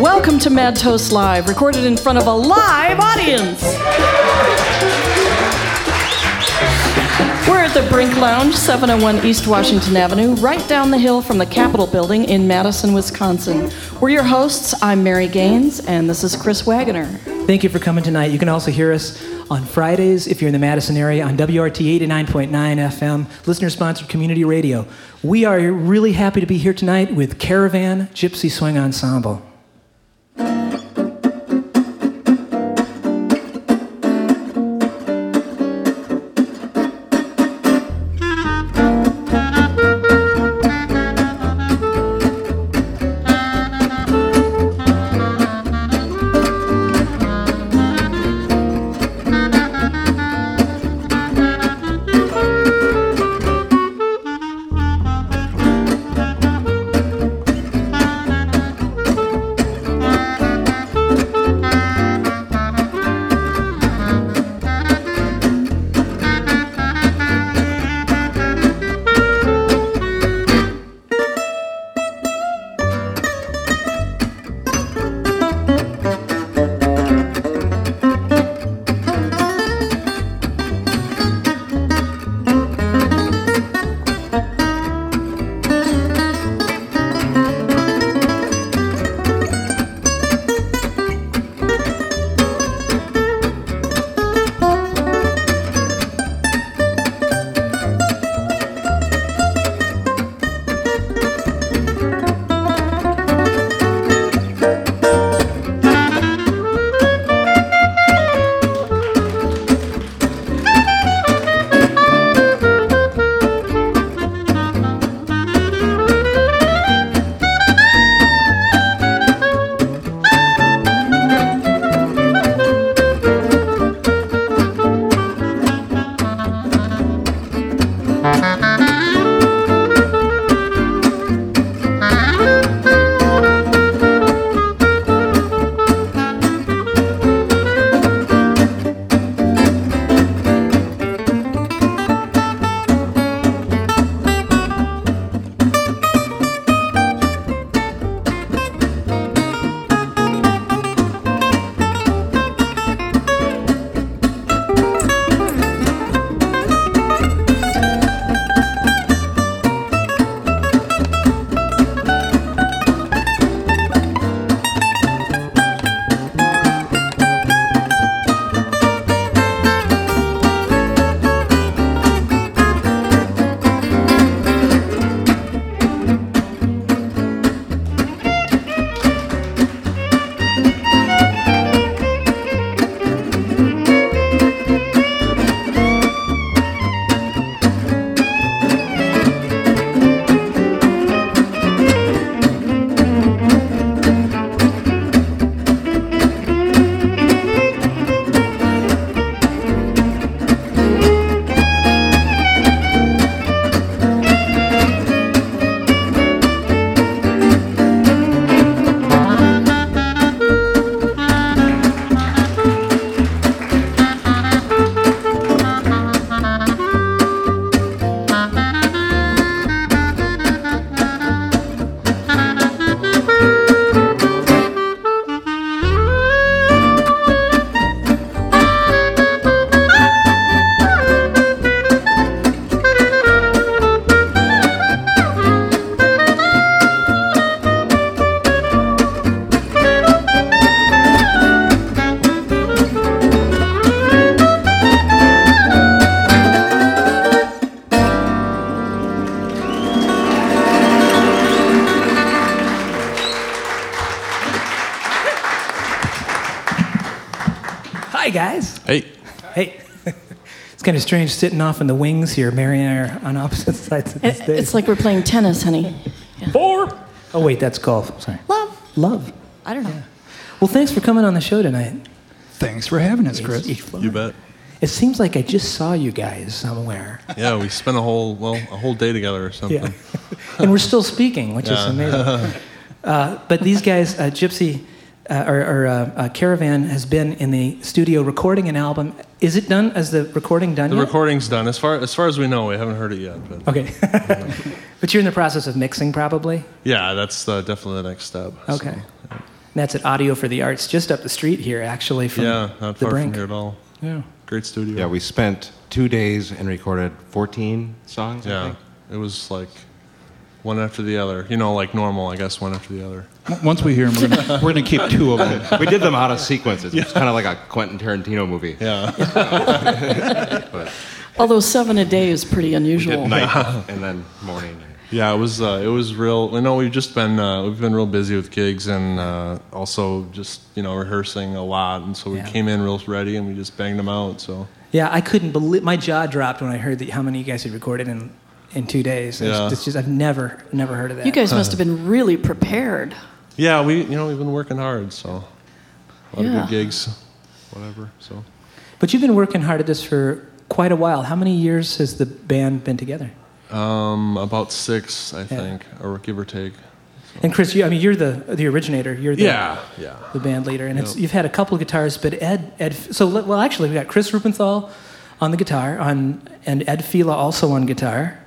Welcome to Mad Toast Live, recorded in front of a live audience. We're at the Brink Lounge, 701 East Washington Avenue, right down the hill from the Capitol Building in Madison, Wisconsin. We're your hosts. I'm Mary Gaines, and this is Chris Wagoner. Thank you for coming tonight. You can also hear us on Fridays if you're in the Madison area on WORT 89.9 FM, listener sponsored community radio. We are really happy to be here tonight with Caravan Gypsy Swing Ensemble. Strange sitting off in the wings here. Mary and I are on opposite sides of the It- stage. It's like we're playing tennis, honey. Four. Oh, wait, that's golf. Sorry. Love. Love. I don't know. Well, thanks for coming on the show tonight. Thanks for having us, Chris. You bet. It seems like I just saw you guys somewhere. Yeah, we spent a whole well a whole day together or something. Yeah. and we're still speaking, which is amazing. Uh, but these guys, uh, Gypsy uh, or, or uh, uh, Caravan has been in the studio recording an album. Is it done? Is the recording done The yet? recording's done. As far as far as we know, we haven't heard it yet. But okay. but you're in the process of mixing, probably. yeah, that's uh, definitely the next step. so, Okay. That's at Audio for the Arts, just up the street here, actually, from yeah, not the far brink. from here at all. Yeah. Great studio. Yeah, we spent two days and recorded 14 songs. I Yeah, think. it was like one after the other. You know, like normal, I guess, one after the other. W- Once we hear them, we're gonna, we're gonna keep two of them. we did them out of sequences. It's kind of like a Quentin Tarantino movie. Yeah. But Although seven a day is pretty we unusual. did night and then morning. Yeah, it was. Uh, it was real. You know, we've just been uh, we've been real busy with gigs and uh, also just you know rehearsing a lot, and so we Yeah. came in real ready and we just banged them out. So Yeah, I couldn't believe my jaw dropped when I heard that how many you guys had recorded in in two days. It's, Yeah. it's just I've never never heard of that. You guys must have been really prepared. Yeah, we you know we've been working hard. So a lot Yeah. of good gigs, whatever. So but you've been working hard at this for quite a while. How many years has the band been together? um, about six, I think, or give or take. And Chris, you, I mean, you're the the originator. You're the, Yeah, yeah. the band leader, and it's Yep. you've had a couple of guitarists, but Ed Ed. So well, actually, we got Chris Rupenthal on the guitar, on and Ed Fila also on guitar.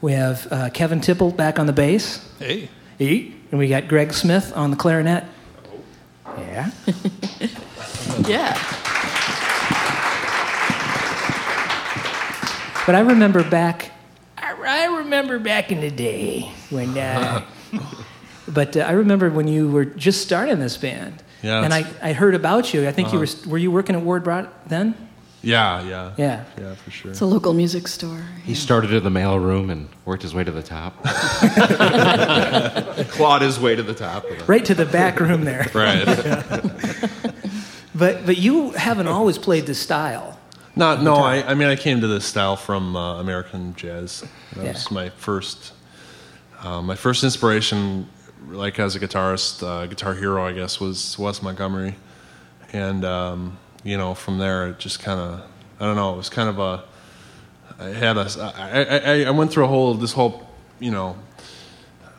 We have uh, Kevin Tipple back on the bass. Hey. E. And we got Greg Smith on the clarinet. Yeah. Yeah. But I remember back. I, I remember back in the day when. Uh, but uh, I remember when you were just starting this band. Yeah, And I, I heard about you. I think you were. Were you working at Ward-Brodt then? Yeah, yeah, Yeah. yeah, for sure. It's a local music store. He started in the mail room and worked his way to the top. Clawed his way to the top. Right to the back room there. right. But but you haven't always played this style. Not no. I, I mean, I came to this style from uh, American jazz. That Yeah. was my first, uh, my first inspiration, like as a guitarist, uh, guitar hero, I guess, was Wes Montgomery, and um, you know, from there it just kind of, I don't know, it was kind of a, I had a, I, I, I went through a whole this whole, you know,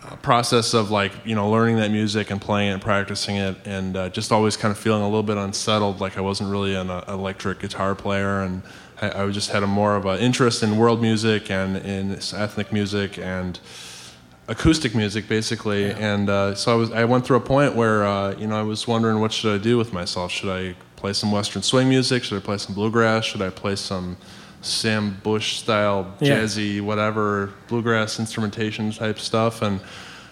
uh, process of like you know learning that music and playing it and practicing it and uh, just always kind of feeling a little bit unsettled like i wasn't really an uh, electric guitar player and I, I just had a more of an interest in world music and in ethnic music and acoustic music basically. And uh, so I was I went through a point where uh, you know I was wondering what should I do with myself? Should I play some western swing music should I play some bluegrass should I play some Sam Bush style Yeah. jazzy whatever bluegrass instrumentation type stuff and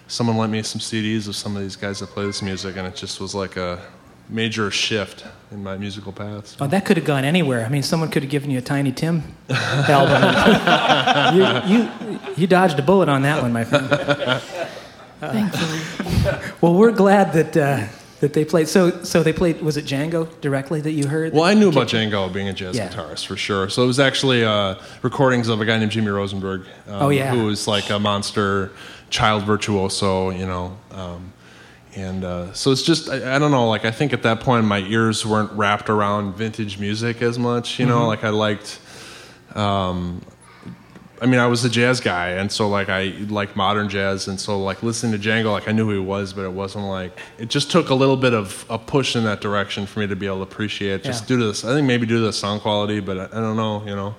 someone lent me some CDs of some of these guys that play this music and it just was like a major shift in my musical path Oh, that could have gone anywhere. I mean, someone could have given you a Tiny Tim album. you, you, you dodged a bullet on that one, my friend. Thankfully. Well, we're glad that uh, that they played. So, so they played. Was it Django directly that you heard? Well, I knew about Django being a jazz Yeah. guitarist for sure. So it was actually uh, recordings of a guy named Jimmy Rosenberg, um, Oh, yeah. who was like a monster child virtuoso, you know. Um, and uh, so it's just I, I don't know. Like I think at that point my ears weren't wrapped around vintage music as much, you know. Mm-hmm. Like I liked. Um, I mean, I was a jazz guy, and so like I like modern jazz, and so like listening to Django, like I knew who he was, but it wasn't like it just took a little bit of a push in that direction for me to be able to appreciate it, just Yeah. due to this. I think maybe due to the sound quality, but I, I don't know, you know.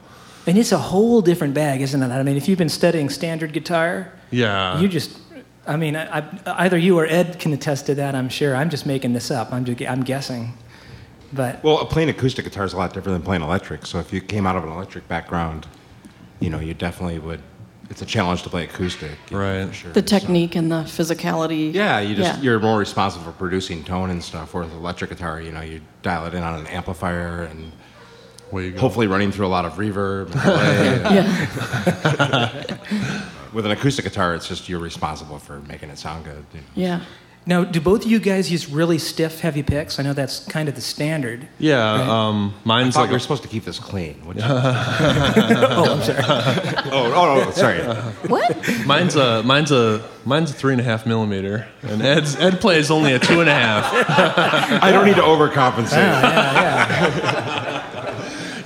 And it's a whole different bag, isn't it? I mean, if you've been studying standard guitar, Yeah, you just. I mean, I, I, either you or Ed can attest to that. I'm sure. I'm just making this up. I'm just. I'm guessing. But Well, playing acoustic guitar is a lot different than playing electric. So if you came out of an electric background, you know, you definitely would. It's a challenge to play acoustic. you know, Right. sure. The So- technique and the physicality. Yeah, you just Yeah. you're more responsible for producing tone and stuff. Whereas electric guitar, you know, you dial it in on an amplifier and you hopefully running through a lot of reverb. Yeah. With an acoustic guitar, it's just you're responsible for making it sound good. you know. Yeah. Now, do both of you guys use really stiff, heavy picks? I know that's kind of the standard. Yeah, um, mine's thought like we're supposed to keep this clean. Oh, I'm sorry. oh, oh, no, sorry. What? mine's a mine's a mine's a three and a half millimeter, and Ed's Ed plays only a two and a half. I don't need to overcompensate. yeah, yeah.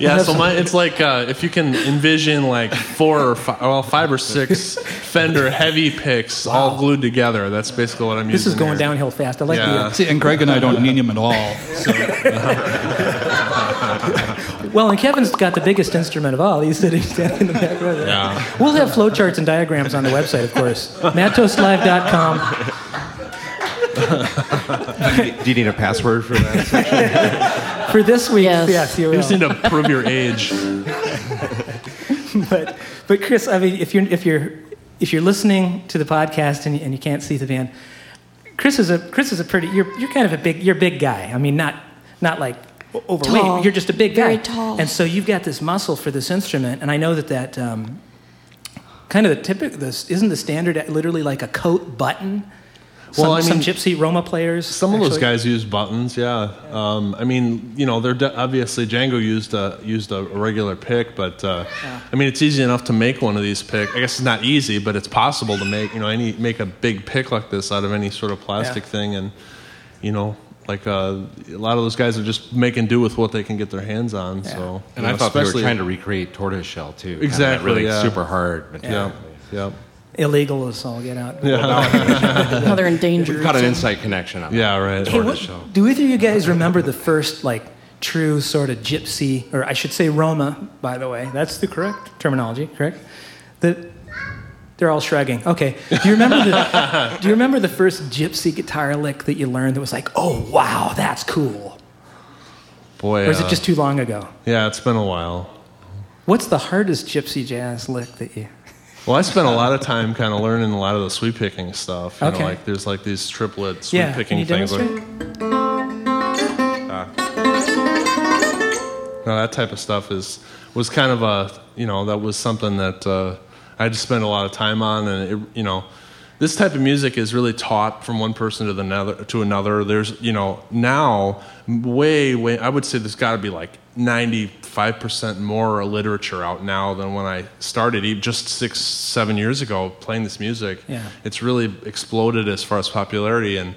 Yeah, so my, it's like uh, if you can envision like four or five, well, five or six Fender heavy picks all glued together. That's basically what I'm This using. is going here. downhill fast. I like Yeah. the. See, and Greg and I don't need him at all. So Well, and Kevin's got the biggest instrument of all. He's sitting standing in the back row. there. Yeah. We'll have flowcharts and diagrams on the website, of course. MadToastLive.com. Do you need a password for that? section? For this week, Yes. yes, you You just need to prove your age. but but Chris, I mean, if you're if you're if you're listening to the podcast and you, and you can't see the band, Chris is a Chris is a pretty you're you're kind of a big you're a big guy. I mean, not not like o- overweight. Tall. You're just a big guy. Very tall. And so you've got this muscle for this instrument, and I know that that um, kind of the typical this isn't the standard literally like a coat button. Some, Well, I some mean, gypsy Roma players. Some of those guys use buttons, yeah. Um, I mean, you know, they're de- obviously Django used a used a regular pick, but uh, I mean, it's easy enough to make one of these pick. I guess it's not easy, but it's possible to make you know any make a big pick like this out of any sort of plastic Yeah. thing, and you know, like uh, a lot of those guys are just making do with what they can get their hands on. So, And you I thought they were trying to recreate tortoise shell too. Kinda that Exactly, really yeah. super hard material. yeah, yeah, illegal as all get out. Now they're endangered. We've got an insight connection on yeah, that. right. Hey, what, do either of you guys remember the first like true sort of gypsy, or I should say Roma, by the way? That's the correct terminology, correct? The, they're all shrugging. Okay. Do you remember the Do you remember the first gypsy guitar lick that you learned that was like, oh wow, that's cool? Boy, Or is it uh, just too long ago? yeah, it's been a while. What's the hardest gypsy jazz lick that you? Well, I spent a lot of time kind of learning a lot of the sweep picking stuff. You okay. know, like there's like these triplet sweep yeah. picking things. Like, uh, no, that type of stuff is was kind of a you know that was something that uh, I had to spend a lot of time on, and it, you know this type of music is really taught from one person to the another to another there's you know now way way i would say there's got to be like 90 5% more literature out now than when I started, just six, seven years ago, playing this music. Yeah. It's really exploded as far as popularity. And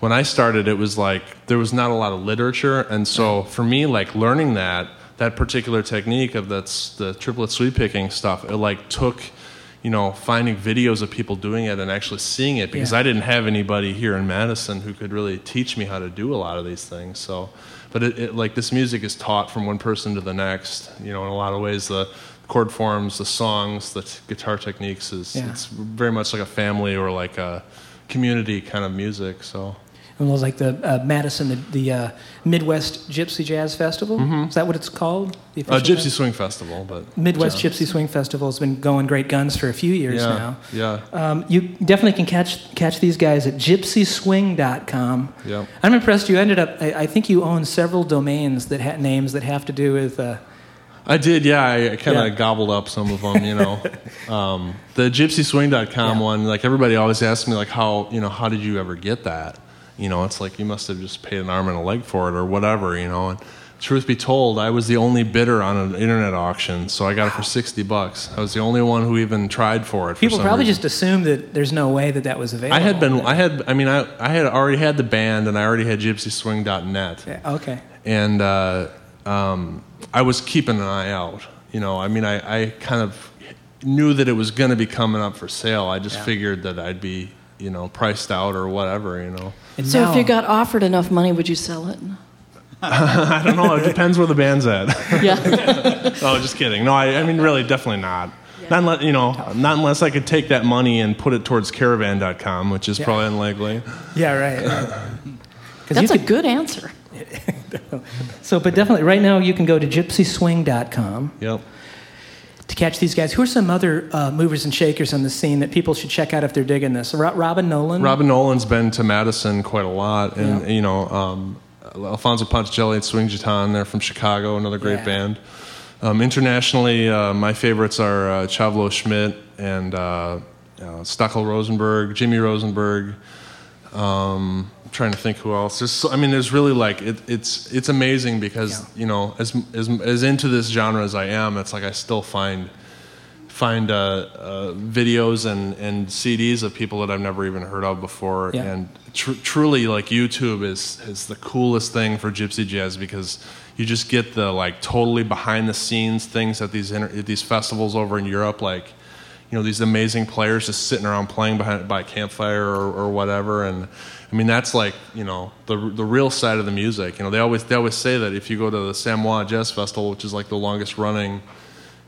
when I started, it was like there was not a lot of literature. And so for me, like learning that, that particular technique of that's the triplet sweep picking stuff, it like took you know, finding videos of people doing it and actually seeing it because yeah. I didn't have anybody here in Madison who could really teach me how to do a lot of these things. So but it, it like this music is taught from one person to the next. You know, in a lot of ways, the chord forms, the songs, the t- guitar techniques is Yeah. it's very much like a family or like a community kind of music. So. It was like the uh, Madison, the, the uh, Midwest Gypsy Jazz Festival. Is that what it's called? The Uh, Gypsy? Swing Festival, but Midwest yeah. Gypsy Swing Festival has been going great guns for a few years Yeah, now. yeah. Um, you definitely can catch catch these guys at gypsyswing.com. Yep. I'm impressed. You ended up. I, I think you own several domains that ha- names that have to do with. Uh, I did, yeah. I, I kind of Yeah. gobbled up some of them, you know. um, the gypsyswing.com Yeah. one, like everybody always asks me, like, how, you know, how did you ever get that? You know, it's like you must have just paid an arm and a leg for it or whatever, you know. And truth be told, I was the only bidder on an internet auction, so I got it for 60 bucks. I was the only one who even tried for it. For people some probably reason. just assume that there's no way that that was available. I had been, I had, I mean, I, I had already had the band and I already had gypsyswing.net Yeah, okay. and uh, um, I was keeping an eye out. You know, I mean, I, I kind of knew that it was going to be coming up for sale. I just Yeah. figured that I'd be, you know, priced out or whatever. You know, And So now- if you got offered enough money, would you sell it? I don't know. It depends where the band's at. Yeah. oh, just kidding. No, I, I mean, really, definitely not. Not unless, you know, not unless I could take that money and put it towards Caravan.com, which is Yeah. probably unlikely. yeah, right. That's you a good answer. So, but definitely, right now you can go to gypsyswing.com Yep. To catch these guys. Who are some other uh, movers and shakers on the scene that people should check out if they're digging this? Robin Nolan. Robin Nolan's been to Madison quite a lot, and Yeah. you know, um, Alfonso Ponticelli at Swing Gitan, they're from Chicago, another great Yeah. band. Um, internationally, uh, my favorites are uh, Tchavolo Schmitt and uh, uh, Stochelo Rosenberg, Jimmy Rosenberg. Um, I'm trying to think who else. There's, so, I mean, there's really like it, it's it's amazing because Yeah. you know, as, as as into this genre as I am, it's like I still find find uh, uh, videos and, and CDs of people that I've never even heard of before. Yeah. And tr- truly, like YouTube is is the coolest thing for gypsy jazz because you just get the like totally behind the scenes things at these inter- at these festivals over in Europe, like you know these amazing players just sitting around playing behind by a campfire or, or whatever and I mean that's like you know the the real side of the music you know they always they always say that if you go to the Samois Jazz Festival which is like the longest running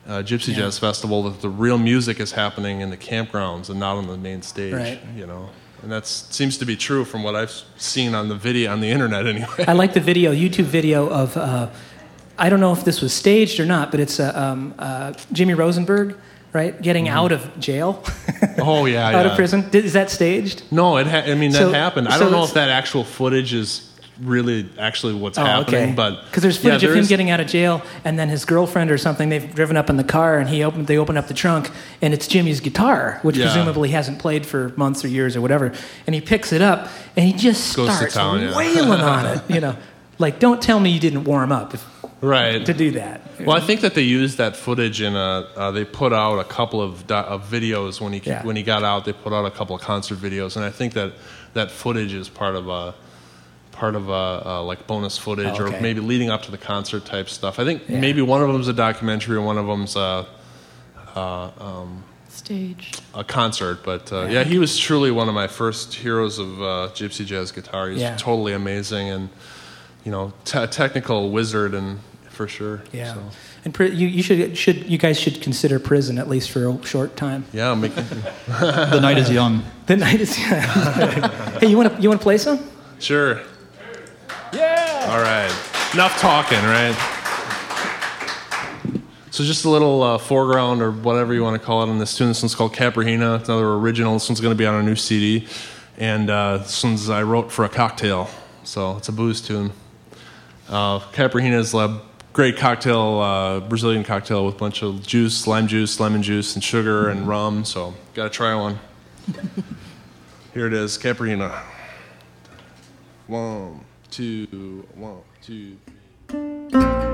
uh, gypsy jazz festival that the real music is happening in the campgrounds and not on the main stage Right. you know and that seems to be true from what I've seen on the video on the internet anyway I like the video, YouTube video of. Uh, I don't know if this was staged or not, but it's uh, um, uh, Jimmy Rosenberg, right, getting out of jail, oh yeah out Mm-hmm. yeah. of prison. Did, is that staged? No, it. Ha- I mean, that So- happened. I so don't know if that actual footage is really actually what's Oh, happening, okay. but because there's yeah, footage of him is- getting out of jail, and then his girlfriend or something. They've driven up in the car, and he opened. They open up the trunk, and it's Jimmy's guitar, which Yeah. presumably hasn't played for months or years or whatever. And he picks it up, and he just Goes starts town, yeah. wailing on it. You know, like don't tell me you didn't warm up if, right. to do that. Well, I think that they used that footage in a. Uh, they put out a couple of, do- of videos when he Yeah. when he got out. They put out a couple of concert videos, and I think that that footage is part of a part of a, uh, like bonus footage Oh, okay. or maybe leading up to the concert type stuff. I think Yeah. maybe one of them's a documentary and one of them's a, Stage. a concert. But uh, yeah, he was truly one of my first heroes of uh, gypsy jazz guitar. He's Yeah. totally amazing and you know te- technical wizard and for sure. Yeah, So, and pri- you, you should should you guys should consider prison at least for a short time. yeah, I'm making, The night is young. The night is. Young. hey, you want to you want to play some? sure. Yeah. All right. Enough talking, right? So just a little uh, foreground or whatever you want to call it on this tune. This one's called Caipirinha. It's another original. This one's going to be on a new CD, and uh, this one's I wrote for a cocktail. So it's a booze tune. Uh, is a great cocktail, uh, Brazilian cocktail with a bunch of juice, lime juice, lemon juice, and sugar and rum. So gotta try one. Here it is, Caipirinha. One, two, one, two, three.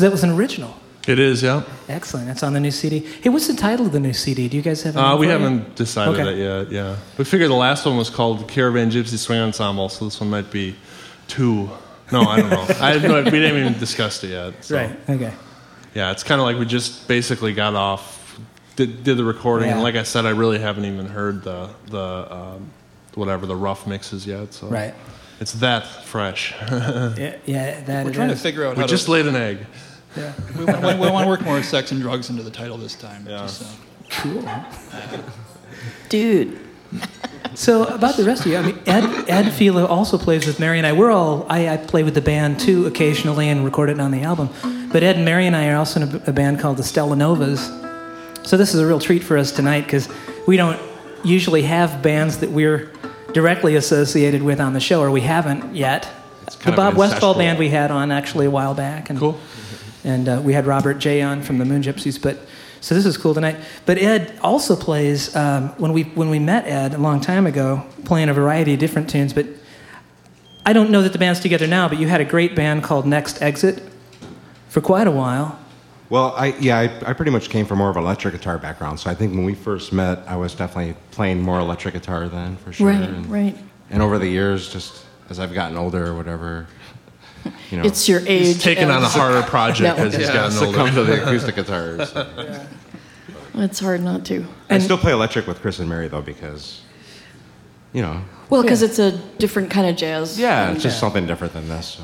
So that was an original. It is, yeah. Excellent. That's on the new CD. Hey, what's the title of the new CD? Do you guys have? a Uh, name we for it? haven't decided Okay. that yet. Yeah, we figured the last one was called Caravan Gypsy Swing Ensemble, so this one might be two. No, I don't know. I have no, we didn't even discuss it yet. So. Right. Okay. Yeah, it's kind of like we just basically got off, did, did the recording, and like I said, I really haven't even heard the the um, whatever the rough mixes yet. So Right. it's that fresh. Yeah. Yeah. That We're it trying to figure out we how just to. laid an egg. We, want, we want to work more sex and drugs into the title this time. Yeah. Just, uh, Cool. Dude. So about the rest of you, I mean, Ed Ed Fila also plays with Mary and I. We're all I, I play with the band too occasionally and record it on the album. But Ed and Mary and I are also in a, a band called the Stella Novas. So this is a real treat for us tonight because we don't usually have bands that we're directly associated with on the show, or we haven't yet. The Bob Westfall band we had on actually a while back, and Cool. And uh, we had Robert J on from the Moon Gypsies. But so this is cool tonight. But Ed also plays um, when we when we met Ed a long time ago, playing a variety of different tunes. But I don't know that the band's together now. But you had a great band called Next Exit for quite a while. Well, I yeah, I, I pretty much came from more of an electric guitar background. So I think when we first met, I was definitely playing more electric guitar then, for sure. Right, and, right. And over the years, just as I've gotten older or whatever, you know, It's your age. He's taken on a harder project No. as he's yeah, gotten succumb older. to the acoustic guitars. It's hard not to. I still play electric with Chris and Mary though because, you know, Well, because Yeah. it's a different kind of jazz. yeah, it's just something different than this. So.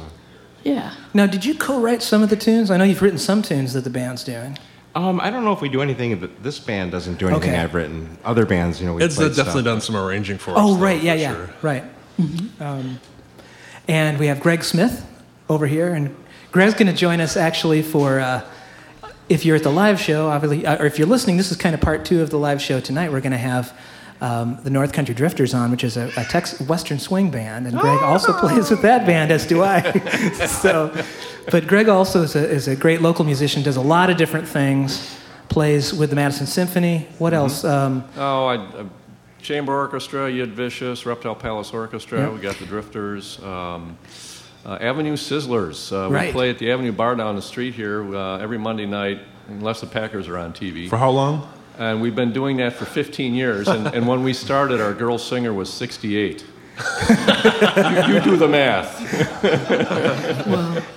Yeah. Now, did you co-write some of the tunes? I know you've written some tunes that the band's doing. Um, I don't know if we do anything, but this band doesn't do anything Okay. I've written. Other bands, you know, we Ed's played definitely stuff. done some arranging for us. Oh, though, right, yeah, yeah, sure. right. Um, and we have Greg Smith over here, and Greg's going to join us actually for. Uh, if you're at the live show, obviously, uh, or if you're listening, this is kind of part two of the live show tonight. We're going to have um, the North Country Drifters on, which is a, a Tex- Western swing band, and Greg also plays with that band, as do I. so, but Greg also is a, is a great local musician, does a lot of different things, plays with the Madison Symphony. What else? Um, Oh, I, uh, Chamber Orchestra, Yid Vicious, Reptile Palace Orchestra. Yep. We got the Drifters. Um, uh, Avenue Sizzlers. Uh, Right. We play at the Avenue Bar down the street here uh, every Monday night, unless the Packers are on TV. For how long? And we've been doing that for 15 years. And, and when we started, our girl singer was 68. you, you do the math.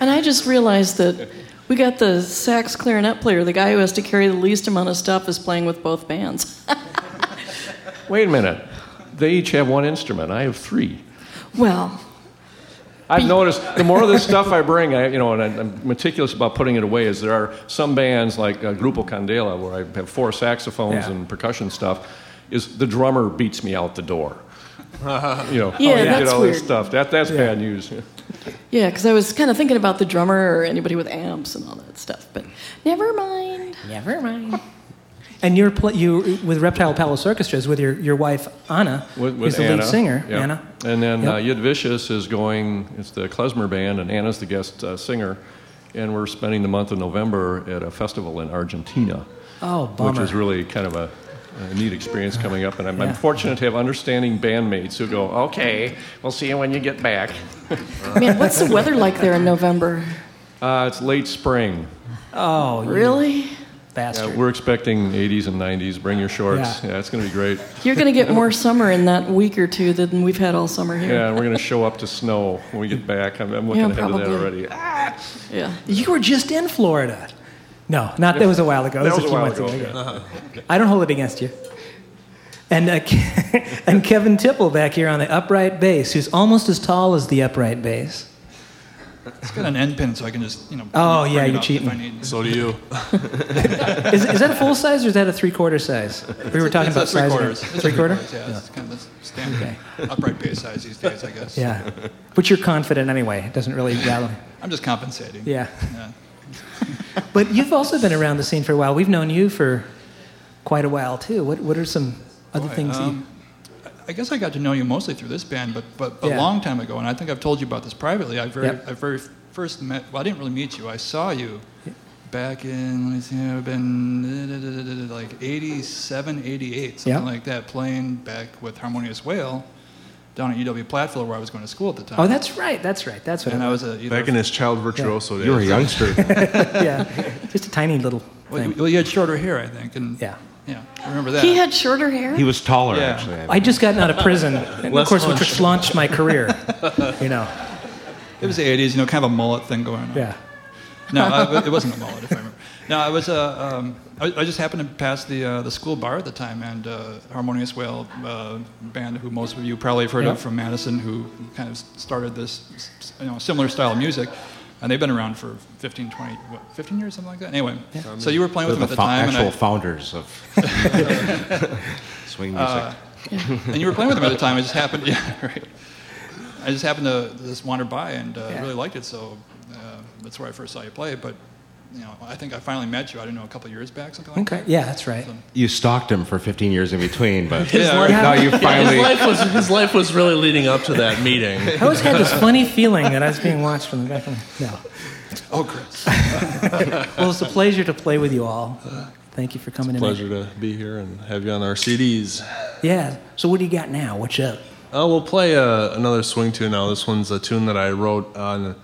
And I just realized that we got the sax clarinet player, the guy who has to carry the least amount of stuff, is playing with both bands. Wait a minute. They each have one instrument. I have three. well, I've noticed the more of this stuff I bring, I, you know, and I- I'm meticulous about putting it away. Is there are some bands like uh, Grupo Candela where I have four saxophones Yeah. and percussion stuff. Is the drummer beats me out the door? you know, Yeah, you that's get all weird. this stuff. That that's bad news. yeah, because I was kind of thinking about the drummer or anybody with amps and all that stuff, but never mind. Never mind. And you're pl- you with Reptile Palace Orchestras with your, your wife Anna, With, who's the Anna, lead singer. yeah. Anna. And then uh, Yid Vicious is going. It's the klezmer band, and Anna's the guest uh, singer. And we're spending the month of November at a festival in Argentina. Oh, bummer. which is really kind of a, a neat experience coming up. And I'm, Yeah. I'm fortunate to have understanding bandmates who go, okay, we'll see you when you get back. Man, what's the weather like there in November? Uh, it's late spring. oh, you Really? Bastard. Yeah, we're expecting 80s and 90s. Bring your shorts. Yeah. Yeah, it's going to be great. You're going to get more summer in that week or two than we've had all summer here. Yeah, and we're going to show up to snow when we get back. I'm, I'm looking Yeah, ahead to that probably. already. Yeah. you were just in Florida. No, not that was a while ago. That was was a few while months ago. yeah. I don't hold it against you. And uh, and Kevin Tipple back here on the upright bass, who's almost as tall as the upright bass. It's got an end pin, so I can just, you know. Oh, yeah, you're cheating. If I need. So do you. Is, is that a full size or is that a three quarter size? We were talking It's about three size. quarters. It's Three quarter. quarters, Yeah, it's kind of the standard upright bass size these days, I guess. Yeah, but you're confident anyway. It doesn't really rattle. I'm just compensating. Yeah. Yeah. But you've also been around the scene for a while. We've known you for quite a while too. What What are some other Boy, things? that you, um, I guess I got to know you mostly through this band, but but a Yeah. long time ago, and I think I've told you about this privately. I very Yep. I very first met. Well, I didn't really meet you. I saw you back in let me see, I've been like 87, 88, something Yeah. like that, playing back with Harmonious Wail down at UW Platteville where I was going to school at the oh, time. Oh, that's right. That's right. That's what and I was. was a Back in his child virtuoso days. You were a youngster. yeah, just a tiny little well, you, well, you had shorter hair, I think, and Yeah. Yeah, I remember that. He had shorter hair. he was taller, Yeah. actually. I I just gotten out of prison, and of Less course, punch. which launched my career. You know, It was the 80s, you know, kind of a mullet thing going on. yeah. No, I, it wasn't a mullet, if I remember. No, I was. Uh, um, I, I just happened to pass the uh, the school bar at the time, and uh, Harmonious Wail uh, band, who most of you probably have heard Yeah. of from Madison, who kind of started this, you know, similar style of music, and they've been around for 15, 20, what, 15 years, something like that. Anyway, so you were playing They're with the them at the fo- time, actual and, founders of swing music. I, and you were playing with them at the time. I just happened, yeah, right. I just happened to just wander by and uh, Yeah. really liked it, so uh, that's where I first saw you play. But you know, I think I finally met you. I don't know, a couple of years back, something like Okay, yeah, that's right. you stalked him for 15 years in between, but Yeah, right. now you finally. His life was his life was really leading up to that meeting. I always had this funny feeling that I was being watched from the back. Of, no. Oh, Chris. Well, it's a pleasure to play with you all. Thank you for coming in. Pleasure to be here and have you on our CDs. Yeah. So what do you got now? What's up? Uh, we'll play uh, another swing tune now. This one's a tune that I wrote on.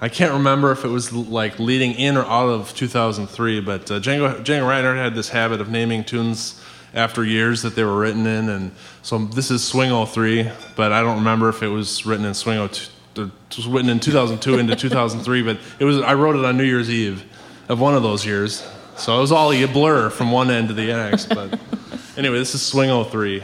I can't remember if it was like leading in or out of 2003, but uh, Django, Django Reinhardt had this habit of naming tunes after years that they were written in, and so this is Swing 03, but I don't remember if it was written in Swing 02. It was written in 2002 into 2003, but it was I wrote it on New Year's Eve of one of those years, so it was all a blur from one end to the next. But anyway, this is Swing 03.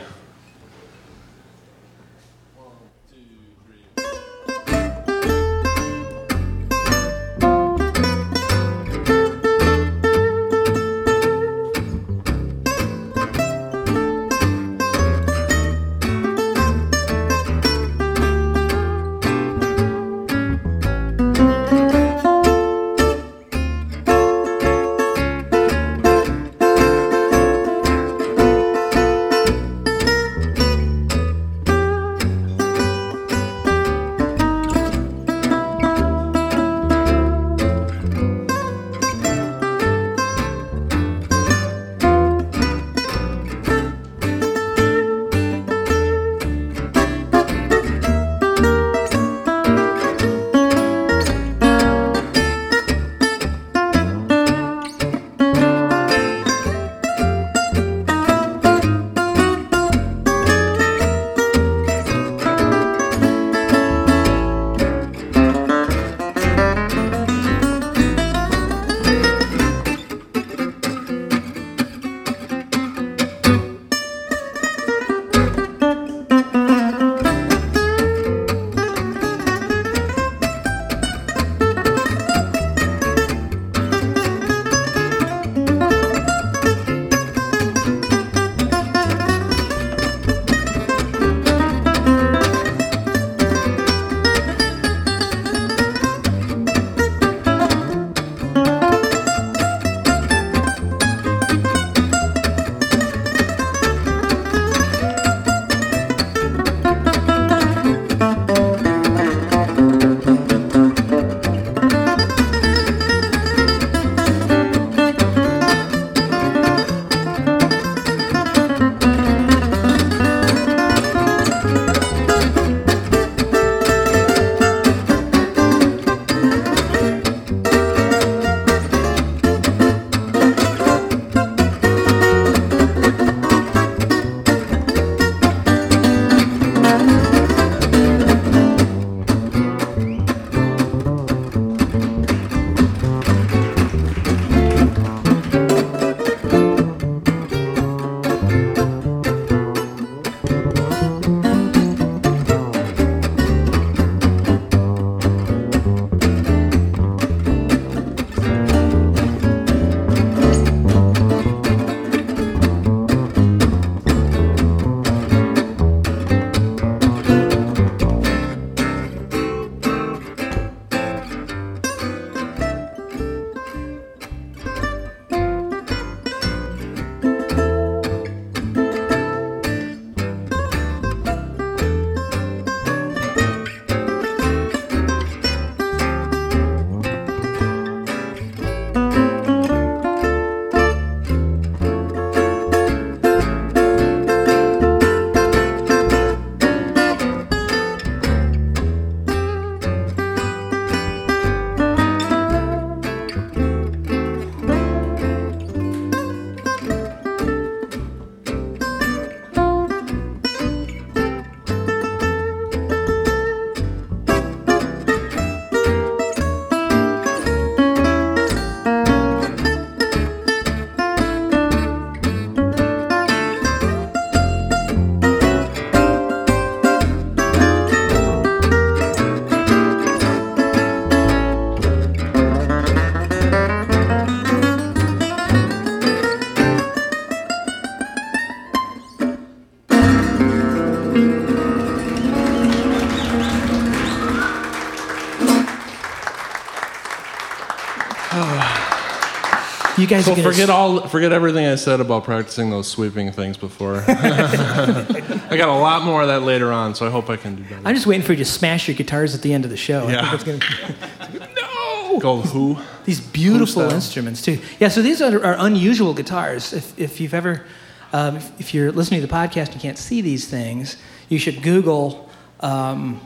You guys gonna forget all, forget everything I said about practicing those sweeping things before. I got a lot more of that later on, so I hope I can do better. I'm just waiting for you to smash your guitars at the end of the show. I Yeah. gonna, no! Go who? These beautiful instruments too. Yeah, so these are, are unusual guitars. If, if you've ever, um, if, if you're listening to the podcast and can't see these things, you should Google um,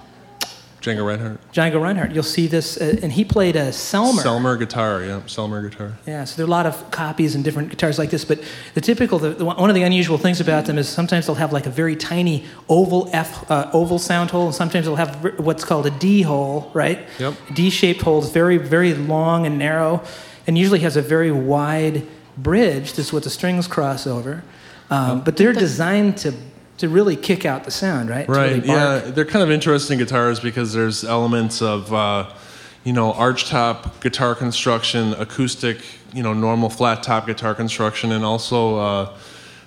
Django Reinhardt. Django Reinhardt. You'll see this, uh, and he played a Selmer. Selmer guitar, yeah, Selmer guitar. Yeah, so there are a lot of copies and different guitars like this, but the typical, the, the, one one of the unusual things about them is sometimes they'll have like a very tiny oval F, uh, oval sound hole, and sometimes they'll have what's called a D hole, right? Yep. D-shaped holes, very, very long and narrow, and usually has a very wide bridge. This is what the strings cross over, um, but they're designed to to really kick out the sound, right? Right. really yeah, they're kind of interesting guitars because there's elements of, uh, you know, arch top guitar construction, acoustic, you know, normal flat top guitar construction, and also uh,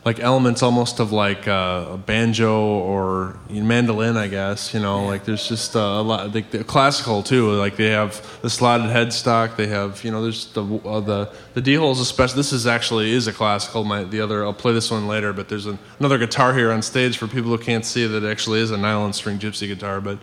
like elements almost of like uh, a banjo or mandolin, I guess. You know, like there's just uh, a lot. Like they're classical too. Like they have the slotted headstock. They have, you know, there's the uh, the the D holes. Especially, this is actually is a classical. My the other, I'll play this one later. But there's an, another guitar here on stage for people who can't see that actually is a nylon string gypsy guitar. But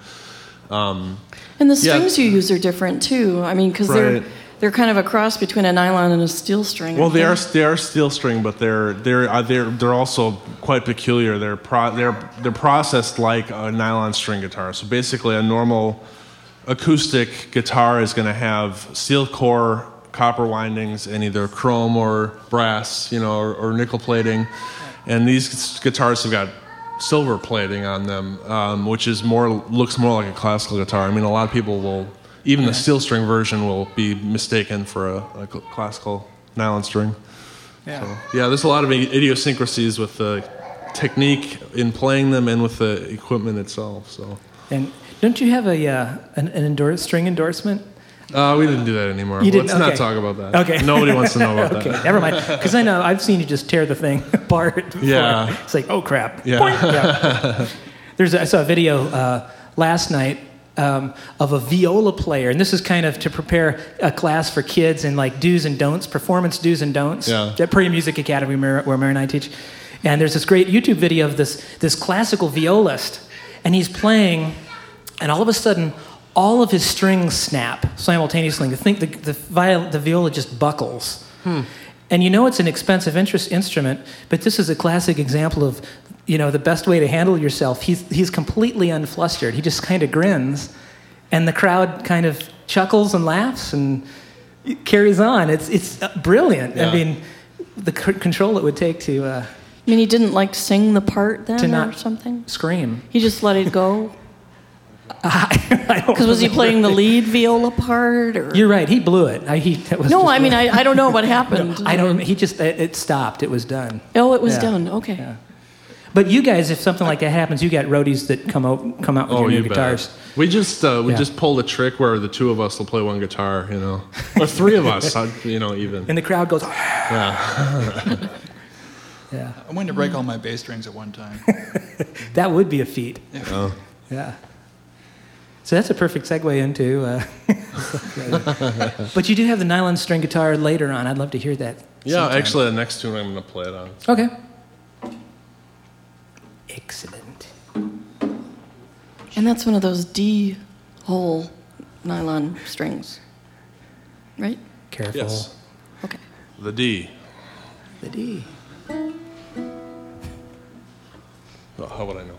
And the Yeah. strings you use are different too. I mean, because Right. they're kind of a cross between a nylon and a steel string. Well, they are they are steel string, but they're they're uh, they're they're also quite peculiar. They're pro, they're they're processed like a nylon string guitar. So basically, a normal acoustic guitar is going to have steel core, copper windings, and either chrome or brass, you know, or, or nickel plating. And these guitars have got silver plating on them, um, which is more looks more like a classical guitar. I mean, a lot of people will even the steel string version will be mistaken for a, a classical nylon string. Yeah. So, yeah, there's a lot of idiosyncrasies with the technique in playing them and with the equipment itself. So And don't you have a uh, an, an endorse, string endorsement? uh, we didn't do that anymore. You didn't? Let's not talk about that. Okay. Nobody wants to know about Okay, that. never mind. Because I know I've seen you just tear the thing apart. before. Yeah. It's like, oh crap. Yeah. Yeah. There's a, I saw a video uh, last night um, of a viola player, and this is kind of to prepare a class for kids and like do's and don'ts, performance do's and don'ts Yeah. at Prairie Music Academy where, where Mary and I teach. And there's this great YouTube video of this this classical violist, and he's playing, and all of a sudden, all of his strings snap simultaneously. The thing, the, the, viol, the viola just buckles. And you know it's an expensive interest instrument, but this is a classic example of, you know, the best way to handle yourself. He's, he's completely unflustered. He just kind of grins, and the crowd kind of chuckles and laughs and carries on. It's, it's uh, brilliant. I mean, the c- control it would take to uh, I mean, he didn't like sing the part then To not or something. scream. He just let it go. I don't Because was he playing the lead viola part or? You're right. He blew it. I, he, that was no, I mean, I, I don't know what happened. I don't. He just it, it stopped. It was done. Oh, it was Yeah. done. Okay. Yeah. But you guys, if something like that happens, you got roadies that come out come out with Oh, your new you bet. guitars. We just uh, we Yeah. just pulled a trick where the two of us will play one guitar, you know, or three of us, you know, even. And the crowd goes, Yeah. yeah. I wanted to break all my bass strings at one time. That would be a feat. Oh. Yeah. So that's a perfect segue into. Uh, but you do have the nylon string guitar later on. I'd love to hear that. Yeah, sometime. actually, the next tune I'm going to play it on. Okay. Excellent. And that's one of those D hole nylon strings, right? Careful. Yes, Okay. the D. The D. Oh, how would I know?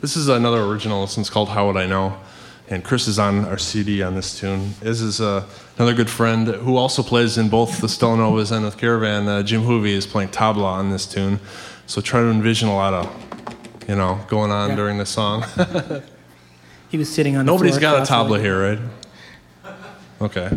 This is another original. This one's called How Would I Know? And Chris is on our CD on this tune. This is uh, another good friend who also plays in both the Stellanovas and the Caravan. Uh, Jim Hoovy is playing tabla on this tune. So try to envision a lot of, you know, going on Yeah. during the song. He was sitting on the Nobody's got a tabla here, right? Okay.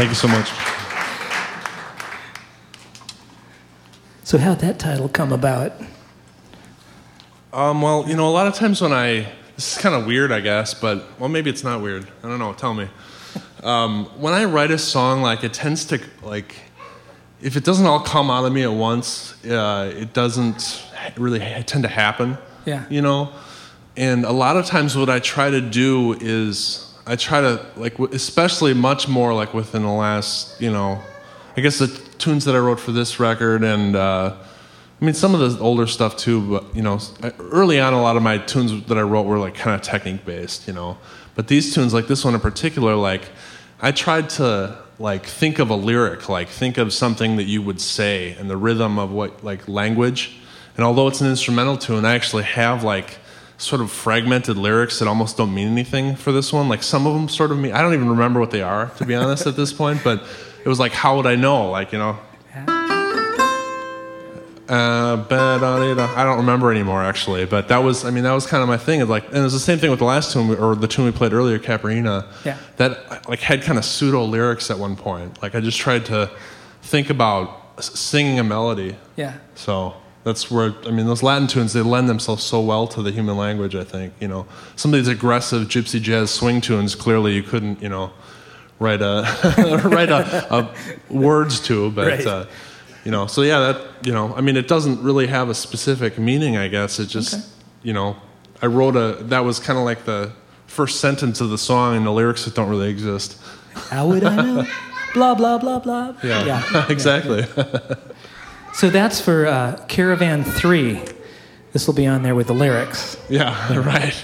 Thank you so much. So, how'd that title come about? Um, well, you know, a lot of times when I, this is kind of weird, I guess, but, well, maybe it's not weird. I don't know. Tell me. Um, when I write a song, like, it tends to, like, if it doesn't all come out of me at once, uh, it doesn't really tend to happen. Yeah. You know? And a lot of times what I try to do is, I try to, like, especially much more, like, within the last, you know, I guess the tunes that I wrote for this record and, uh, I mean, some of the older stuff too, but you know, early on, a lot of my tunes that I wrote were like kind of technique based, you know. But these tunes, like this one in particular, like I tried to like think of a lyric, like think of something that you would say and the rhythm of what like language. And although it's an instrumental tune, I actually have like sort of fragmented lyrics that almost don't mean anything for this one. Like some of them sort of mean I don't even remember what they are to be honest at this point. But it was like, how would I know? Like you know, uh, I don't remember anymore actually. But that was, I mean, that was kind of my thing. Like, and it was the same thing with the last tune, we- or the tune we played earlier, Caipirinha. Yeah. That like had kind of pseudo lyrics at one point. Like I just tried to think about singing a melody. Yeah. So that's where I mean, those Latin tunes they lend themselves so well to the human language. I think you know some of these aggressive gypsy jazz swing tunes. Clearly, you couldn't you know write a write a, a words to, but. Right. Uh, you know, so yeah, that you know, I mean, it doesn't really have a specific meaning. I guess it just, Okay. you know, I wrote a that was kind of like the first sentence of the song, and the lyrics that don't really exist. How would I know? blah, blah, blah, blah. Yeah, exactly. So that's for uh, Caravan 3. This will be on there with the lyrics. yeah, right.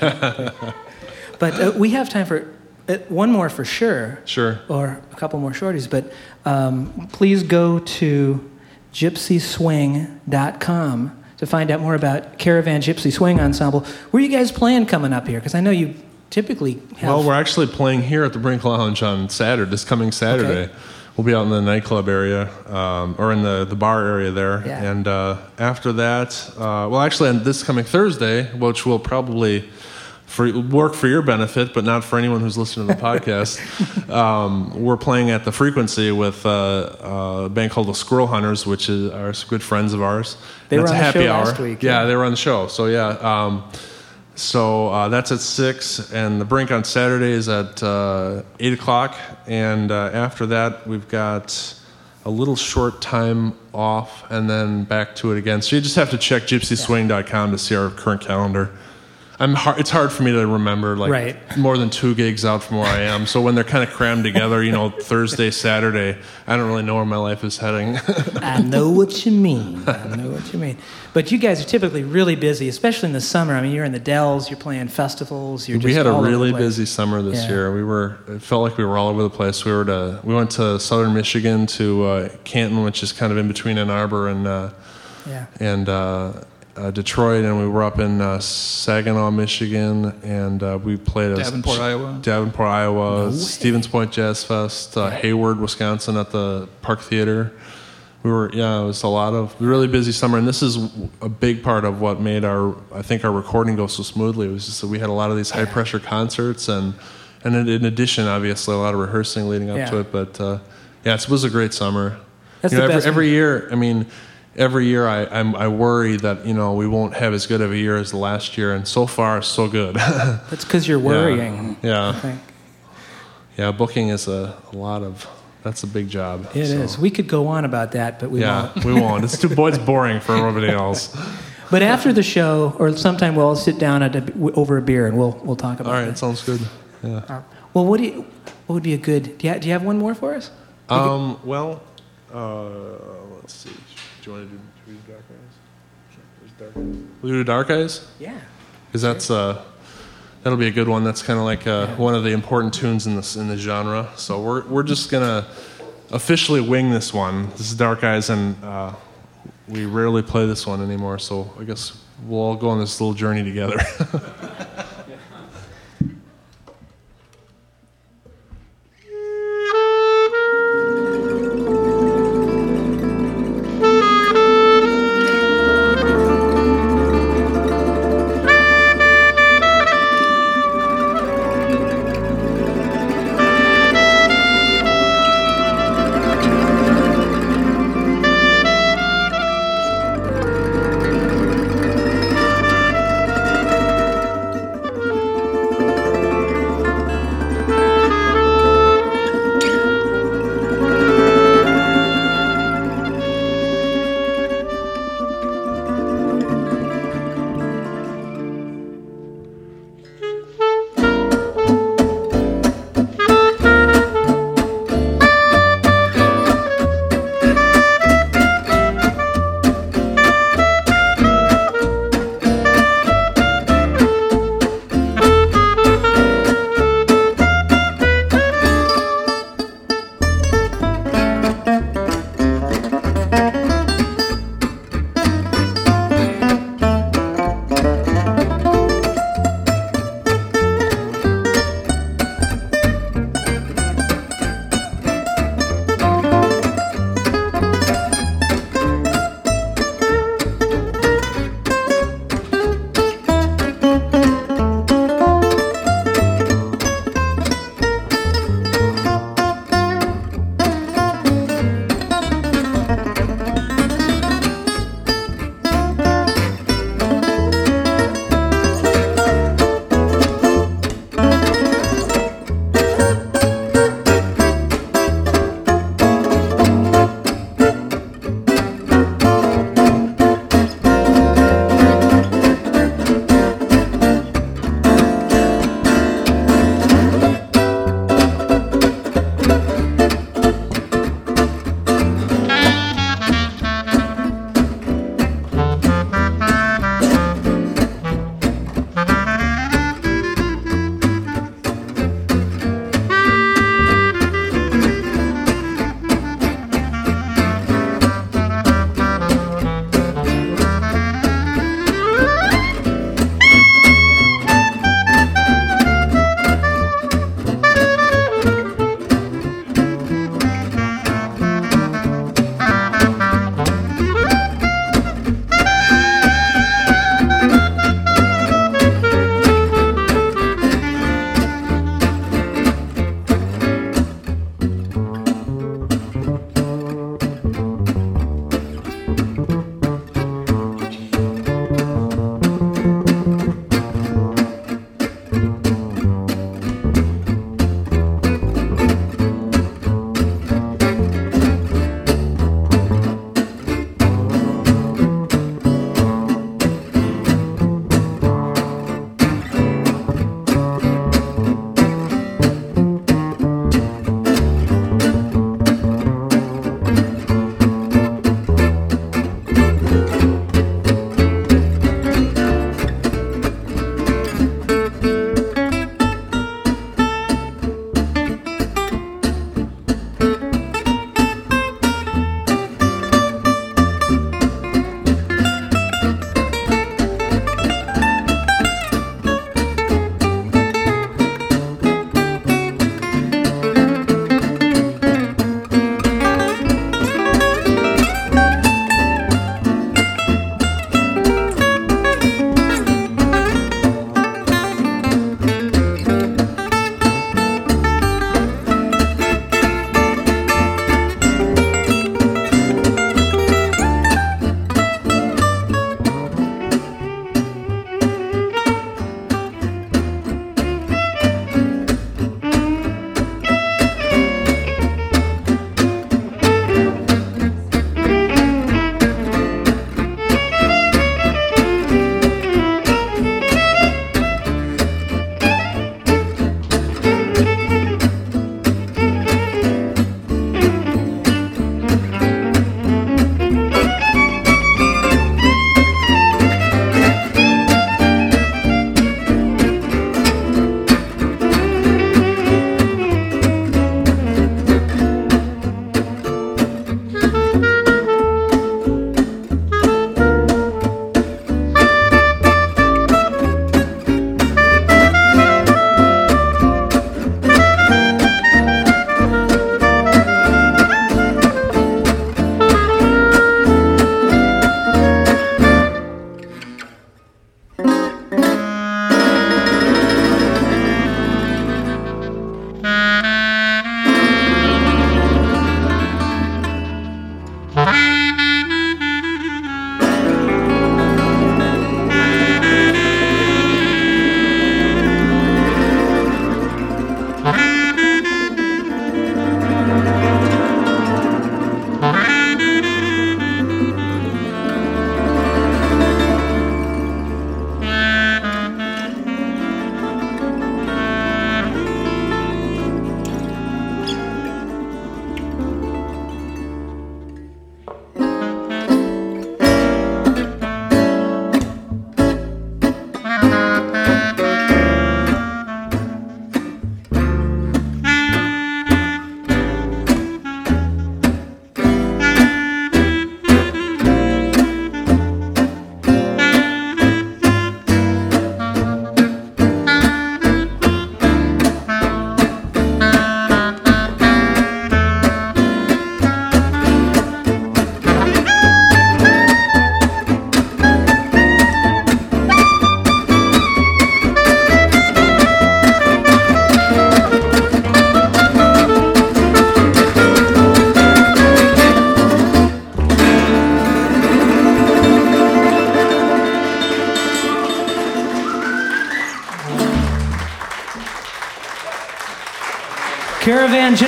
But uh, we have time for uh, one more for sure. Sure. Or a couple more shorties. But um, please go to gypsyswing.com to find out more about Caravan Gypsy Swing Ensemble. Where are you guys playing coming up here? Because I know you typically have. Well, we're actually playing here at the Brink Lounge on Saturday, this coming Saturday. Okay. We'll be out in the nightclub area, um, or in the, the bar area there. Yeah. And uh, after that, uh, well, actually, on this coming Thursday, which will probably for, work for your benefit, but not for anyone who's listening to the podcast, um, we're playing at the Frequency with uh, uh, a band called the Squirrel Hunters, which is, are good friends of ours. They And were on a the show hour. last week, Yeah, yeah. they were on the show. So, yeah. Um, so uh, that's at six, and the brink on Saturday is at uh, eight o'clock, and uh, after that we've got a little short time off, and then back to it again. So you just have to check GypsySwing.com to see our current calendar. I'm hard, it's hard for me to remember like Right. more than two gigs out from where I am. So when they're kind of crammed together, you know, Thursday, Saturday, I don't really know where my life is heading. I know what you mean. I know what you mean. But you guys are typically really busy, especially in the summer. I mean, you're in the Dells, you're playing festivals. You're we had a really busy summer this Yeah. year. We were it felt like we were all over the place. We were to we went to southern Michigan to uh, Canton, which is kind of in between Ann Arbor and uh, Yeah. and uh, uh, Detroit, and we were up in uh, Saginaw, Michigan, and uh, we played a Davenport, Iowa. Davenport, Iowa, way. Stevens Point Jazz Fest, uh, Hayward, Wisconsin, at the Park Theater. We were yeah, it was a lot of really busy summer, and this is a big part of what made our I think our recording go so smoothly. It was just that we had a lot of these high pressure concerts, and and in, in addition, obviously, a lot of rehearsing leading up Yeah. to it. But uh, yeah, it was a great summer. That's You know, the every, best every year, I mean, every year I, I'm, I worry that you know we won't have as good of a year as the last year, and so far so good. That's because you're worrying. Yeah, think. yeah. Booking is a, a lot of that's a big job. It is. so. We could go on about that, but we Yeah, won't. we won't. It's too. It's boring for everybody else. But after the show, or sometime we'll all sit down at a, over a beer and we'll we'll talk about it. All right, that. sounds good. Yeah. Uh, Well, what do you, what would be a good? Do you, ha- do you have one more for us? Um. Well, uh, let's see. Do you want to do, should we do Dark Eyes? Sure. Dark Eyes. We'll do Dark Eyes. Yeah. because that's uh, that'll be a good one. That's kind of like uh, one of the important tunes in this in the genre. So we're we're just gonna officially wing this one. This is Dark Eyes, and uh, we rarely play this one anymore. So I guess we'll all go on this little journey together.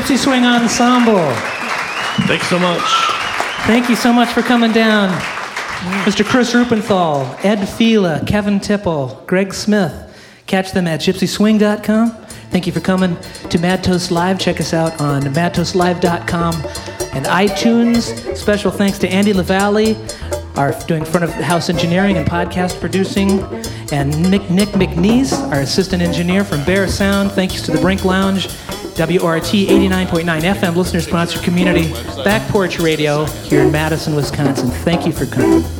Gypsy Swing Ensemble. Thanks so much. Thank you so much for coming down. Mr. Chris Rupenthal, Ed Fila, Kevin Tipple, Greg Smith. Catch them at gypsyswing.com. Thank you for coming to Mad Toast Live. Check us out on madtoastlive.com and iTunes. Special thanks to Andy LaValle, our doing front of house engineering and podcast producing, and Nick, Nick McNeese, our assistant engineer from Bear Sound. Thanks to the Brink Lounge, WORT 89.9 FM, listener sponsored community, Back Porch Radio here in Madison, Wisconsin. Thank you for coming.